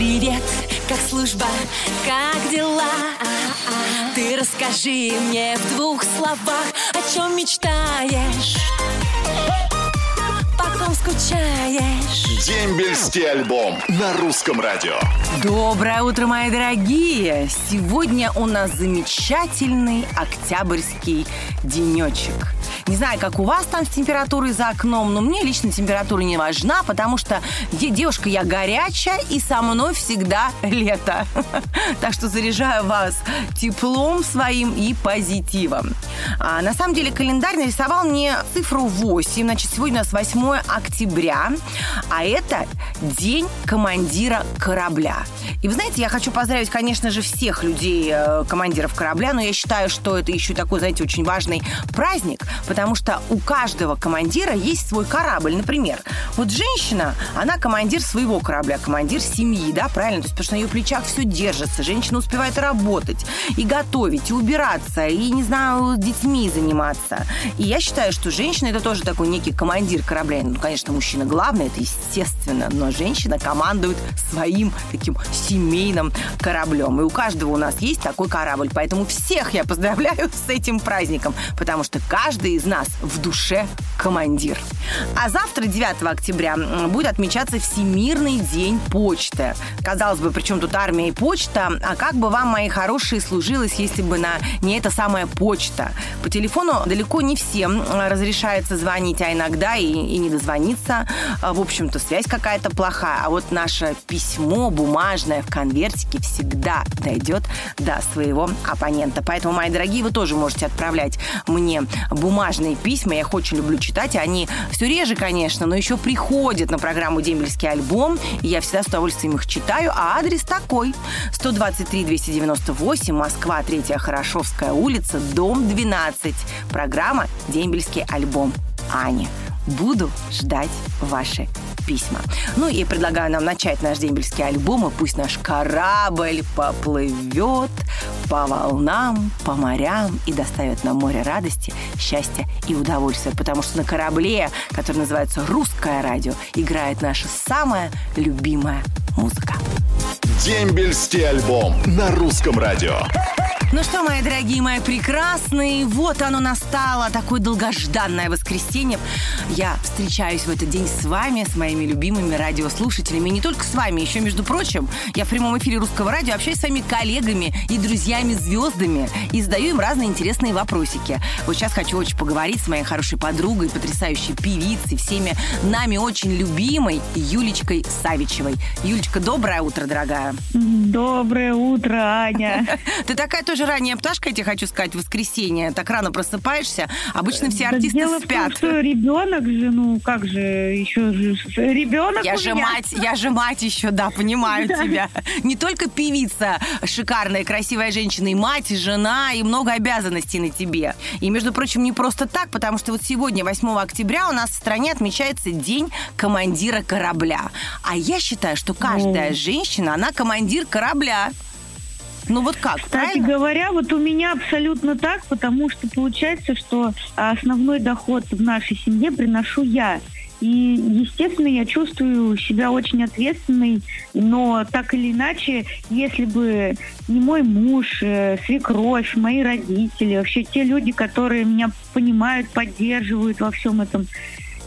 Привет, как служба, как дела? Ты расскажи мне в двух словах, о чем мечтаешь? Потом скучаешь. Дембельский альбом на русском радио. Доброе утро, мои дорогие! Сегодня у нас замечательный октябрьский денечек. Не знаю, как у вас там с температурой за окном, но мне лично температура не важна, потому что де- девушка я горячая, и со мной всегда лето. Так что заряжаю вас теплом своим и позитивом. А, на самом деле календарь нарисовал мне цифру 8. Значит, сегодня у нас 8 октября, а это День командира корабля. И вы знаете, я хочу поздравить, конечно же, всех людей, э, командиров корабля, но я считаю, что это еще такой, знаете, очень важный праздник, потому что у каждого командира есть свой корабль. Например, вот женщина, она командир своего корабля, командир семьи, да, правильно? То есть, потому что на ее плечах все держится. Женщина успевает работать, и готовить, и убираться, и, не знаю, детьми заниматься. И я считаю, что женщина это тоже такой некий командир корабля. Ну, конечно, мужчина главный, это естественно, но женщина командует своим таким семейным кораблем. И у каждого у нас есть такой корабль. Поэтому всех я поздравляю с этим праздником, потому что каждый из нас в душе командир. А завтра, 9 октября, будет отмечаться Всемирный день почты. Казалось бы, причем тут армия и почта, а как бы вам, мои хорошие, служилось, если бы на не эта самая почта? По телефону далеко не всем разрешается звонить, а иногда и, и не дозвониться. А, В общем-то, связь какая-то плохая. А вот наше письмо бумажное в конвертике всегда дойдет до своего оппонента. Поэтому, мои дорогие, вы тоже можете отправлять мне бумажные письма. Я их очень люблю читать. Они все реже, конечно, но еще приходят на программу «Дембельский альбом». И я всегда с удовольствием их читаю. А адрес такой. 123-298, Москва, 3 Хорошовская улица, дом 12. Программа «Дембельский альбом». Аня. Буду ждать ваши письма. Ну и предлагаю нам начать наш дембельский альбом, и пусть наш корабль поплывет по волнам, по морям и доставит нам море радости, счастья и удовольствия, потому что на корабле, который называется «Русское радио», играет наша самая любимая музыка. Дембельский альбом на русском радио. Ну что, мои дорогие, мои прекрасные, вот оно настало, такое долгожданное воскресенье. Я встречаюсь в этот день с вами, с моими любимыми радиослушателями. И не только с вами, еще, между прочим, я в прямом эфире русского радио общаюсь с своими коллегами и друзьями-звездами и задаю им разные интересные вопросики. Вот сейчас хочу очень поговорить с моей хорошей подругой, потрясающей певицей, всеми нами очень любимой Юлечкой Савичевой. Юлечка, доброе утро, дорогая. Доброе утро, Аня. Ты такая тоже ранняя пташка, я тебе хочу сказать, в воскресенье. Так рано просыпаешься. Обычно все Да артисты дело в том, спят. что ребенок же, ну как же, еще же ребенок Я же меня. мать, я же мать еще, да, понимаю тебя. Не только певица, шикарная, красивая женщина, и мать, и жена, и много обязанностей на тебе. И, между прочим, не просто так, потому что вот сегодня, 8 октября, у нас в стране отмечается День командира корабля. А я считаю, что каждая женщина, она командир корабля. Ну вот как, Кстати правильно? говоря, вот у меня абсолютно так, потому что получается, что основной доход в нашей семье приношу я. И, естественно, я чувствую себя очень ответственной, но так или иначе, если бы не мой муж, э, свекровь, мои родители, вообще те люди, которые меня понимают, поддерживают во всем этом,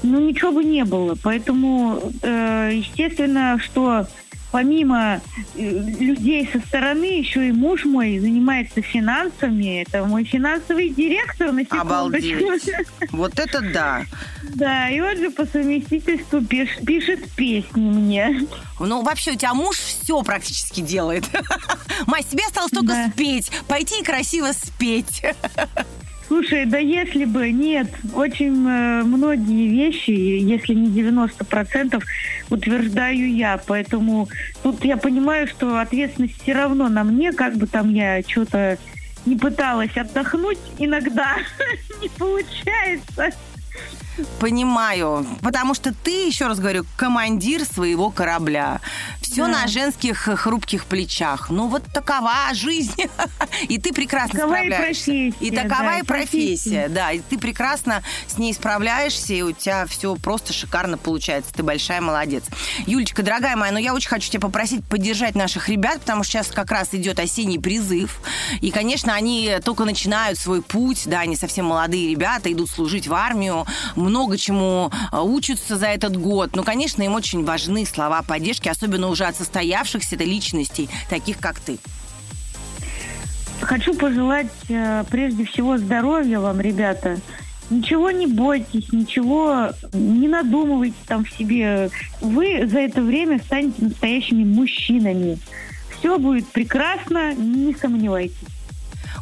ну, ничего бы не было. Поэтому, э, естественно, что помимо э, людей со стороны, еще и муж мой занимается финансами. Это мой финансовый директор, на секундочку. Обалдеть. Вот это да. Да, и он же по совместительству пиш- пишет песни мне. Ну, вообще, у тебя муж все практически делает. Мась, тебе осталось только Да. спеть. Пойти и красиво спеть. Слушай, да если бы, нет, очень э, многие вещи, если не 90%, утверждаю я. Поэтому тут я понимаю, что ответственность все равно на мне, как бы там я что-то не пыталась отдохнуть, иногда не получается. Понимаю. Потому что ты, еще раз говорю, командир своего корабля. Все Да. на женских хрупких плечах. Ну вот такова жизнь. И ты прекрасно Такова и справляешься. профессия, И такова да, и и профессия, да. И ты прекрасно с ней справляешься, и у тебя все просто шикарно получается. Ты большая молодец. Юлечка, дорогая моя, ну я очень хочу тебя попросить поддержать наших ребят, потому что сейчас как раз идет осенний призыв. И, конечно, они только начинают свой путь, да, они совсем молодые ребята, идут служить в армию, много чему э, учатся за этот год. Ну, конечно, им очень важны слова поддержки, особенно уже от состоявшихся личностей, таких как ты. Хочу пожелать э, прежде всего здоровья вам, ребята. Ничего не бойтесь, ничего не надумывайте там в себе. Вы за это время станете настоящими мужчинами. Все будет прекрасно, не сомневайтесь.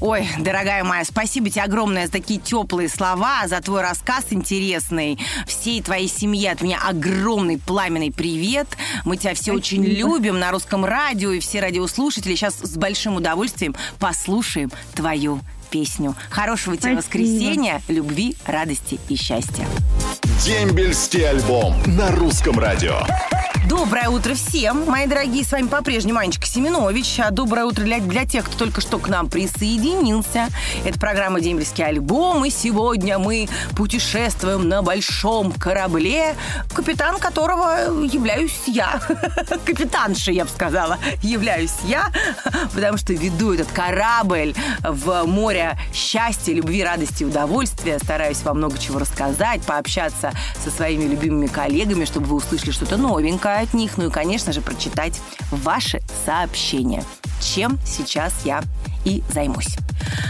Ой, дорогая моя, спасибо тебе огромное за такие теплые слова, за твой рассказ интересный. Всей твоей семье от меня огромный пламенный привет. Мы тебя все очень любим на русском радио, и все радиослушатели сейчас с большим удовольствием послушаем твою песню. Хорошего тебе Спасибо. воскресенья, любви, радости и счастья. Дембельский альбом на русском радио. Доброе утро всем, мои дорогие. С вами по-прежнему Анечка Семенович. А доброе утро для, для тех, кто только что к нам присоединился. Это программа «Дембельский альбом». И сегодня мы путешествуем на большом корабле, капитан которого являюсь я. Капитанша, я бы сказала, являюсь я, потому что веду этот корабль в море счастья, любви, радости удовольствия. Стараюсь вам много чего рассказать, пообщаться со своими любимыми коллегами, чтобы вы услышали что-то новенькое от них. Ну и, конечно же, прочитать ваши сообщения. Чем сейчас я и займусь.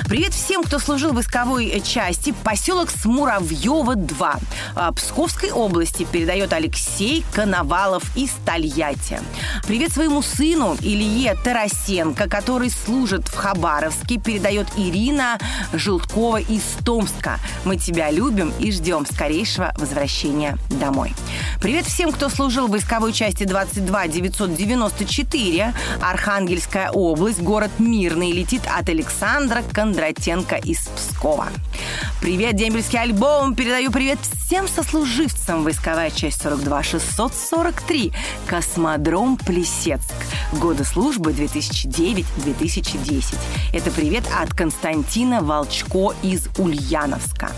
Привет всем, кто служил в войсковой э, части. Поселок Смуравьева-2 а, Псковской области передает Алексей Коновалов из Тольятти. Привет своему сыну Илье Тарасенко, который служит в Хабаровске, передает Ирина Желткова из Томска. Мы тебя любим и ждем скорейшего возвращения домой. Привет всем, кто служил в войсковой части 22 994 Архангельская область, город Мирный, летит от Александра Кондратенко из Пскова. Привет, дембельский альбом! Передаю привет всем сослуживцам. Войсковая часть 42 643. Космодром Плесецк. Годы службы 2009-2010. Это привет от Константина Волчко из Ульяновска.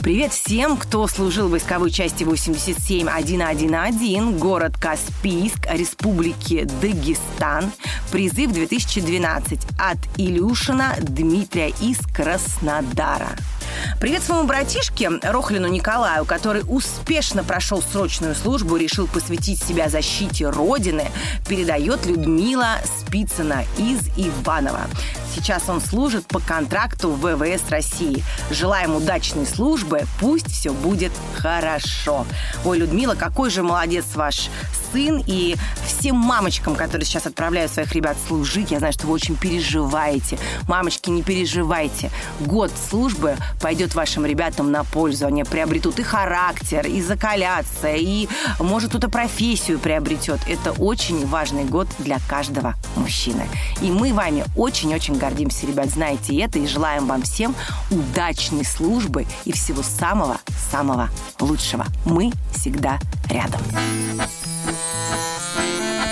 Привет всем, кто служил в войсковой части 87111, город Каспийск, Республики Дагестан. Призыв 2012 от Илюшина Дмитрия из Краснодара. Привет своему братишке Рохлину Николаю, который успешно прошел срочную службу и решил посвятить себя защите Родины, передает Людмила Спицына из Иванова. Сейчас он служит по контракту в ВВС России. Желаем удачной службы, пусть все будет хорошо. Ой, Людмила, какой же молодец ваш сын и всем мамочкам, которые сейчас отправляют своих ребят служить. Я знаю, что вы очень переживаете. Мамочки, не переживайте. Год службы пойдет вашим ребятам на пользу. Они приобретут и характер, и закалятся, и, может, кто-то профессию приобретет. Это очень важный год для каждого мужчины. И мы вами очень-очень гордимся, ребят, знаете это, и желаем вам всем удачной службы и всего самого-самого лучшего. Мы всегда рядом.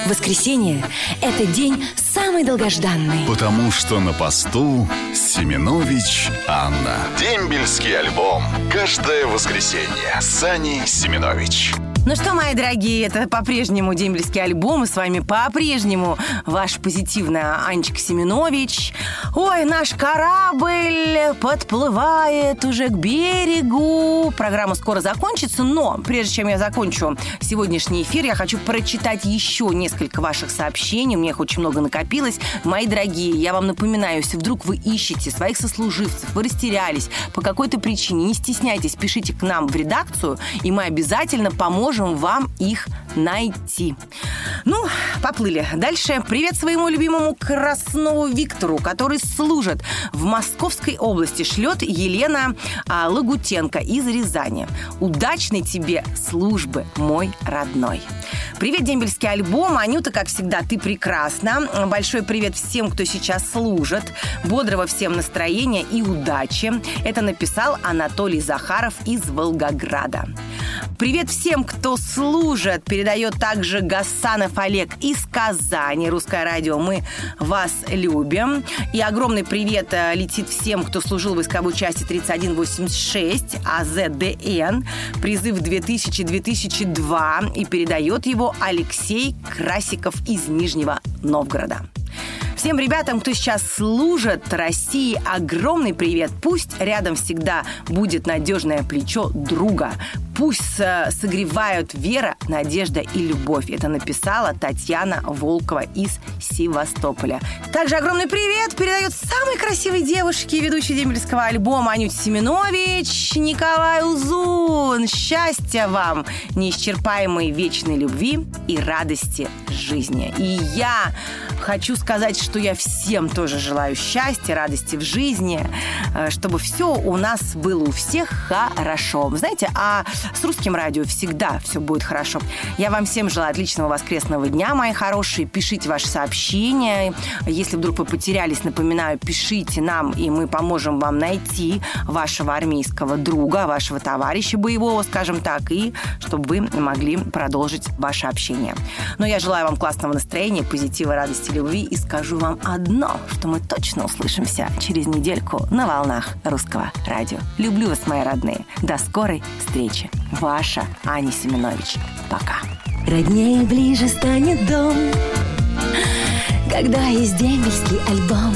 Воскресенье – это день самый долгожданный. Потому что на посту Семенович Анна. Дембельский альбом. Каждое воскресенье. Сани Семенович. Ну что, мои дорогие, это по-прежнему дембельский альбом, с вами по-прежнему ваша позитивная Анечка Семенович. Ой, наш корабль подплывает уже к берегу. Программа скоро закончится, но прежде чем я закончу сегодняшний эфир, я хочу прочитать еще несколько ваших сообщений. У меня их очень много накопилось. Мои дорогие, я вам напоминаю, если вдруг вы ищете своих сослуживцев, вы растерялись по какой-то причине, не стесняйтесь, пишите к нам в редакцию, и мы обязательно поможем вам их найти. Ну, поплыли. Дальше. Привет своему любимому Краснову Виктору, который служит в Московской области. Шлет Елена а, Лагутенко из Рязани. Удачной тебе службы, мой родной. Привет, дембельский альбом. Анюта, как всегда, ты прекрасна. Большой привет всем, кто сейчас служит. Бодрого всем настроения и удачи. Это написал Анатолий Захаров из Волгограда. Привет всем, кто служит. Передает также Гасанов Олег из Казани. Русское радио. Мы вас любим. И огромный привет э, летит всем, кто служил в войсковой части 3186 АЗДН. Призыв 2000-2002. И передает его Алексей Красиков из Нижнего Новгорода. Всем ребятам, кто сейчас служит России, огромный привет. Пусть рядом всегда будет надежное плечо друга. Пусть э, согревают вера, надежда и любовь. Это написала Татьяна Волкова из Севастополя. Также огромный привет передает самой красивой девушке, ведущей дембельского альбома Анюте Семенович, Николай Узун. Счастья вам, неисчерпаемой вечной любви и радости жизни. И я хочу сказать, что я всем тоже желаю счастья, радости в жизни, э, чтобы все у нас было у всех хорошо. Знаете, а с русским радио всегда все будет хорошо. Я вам всем желаю отличного воскресного дня, мои хорошие. Пишите ваши сообщения. Если вдруг вы потерялись, напоминаю, пишите нам, и мы поможем вам найти вашего армейского друга, вашего товарища боевого, скажем так, и чтобы вы могли продолжить ваше общение. Но я желаю вам классного настроения, позитива, радости, любви и скажу вам одно, что мы точно услышимся через недельку на волнах русского радио. Люблю вас, мои родные. До скорой встречи. Ваша Аня Семенович. Пока. Роднее ближе станет дом, когда есть дембельский альбом.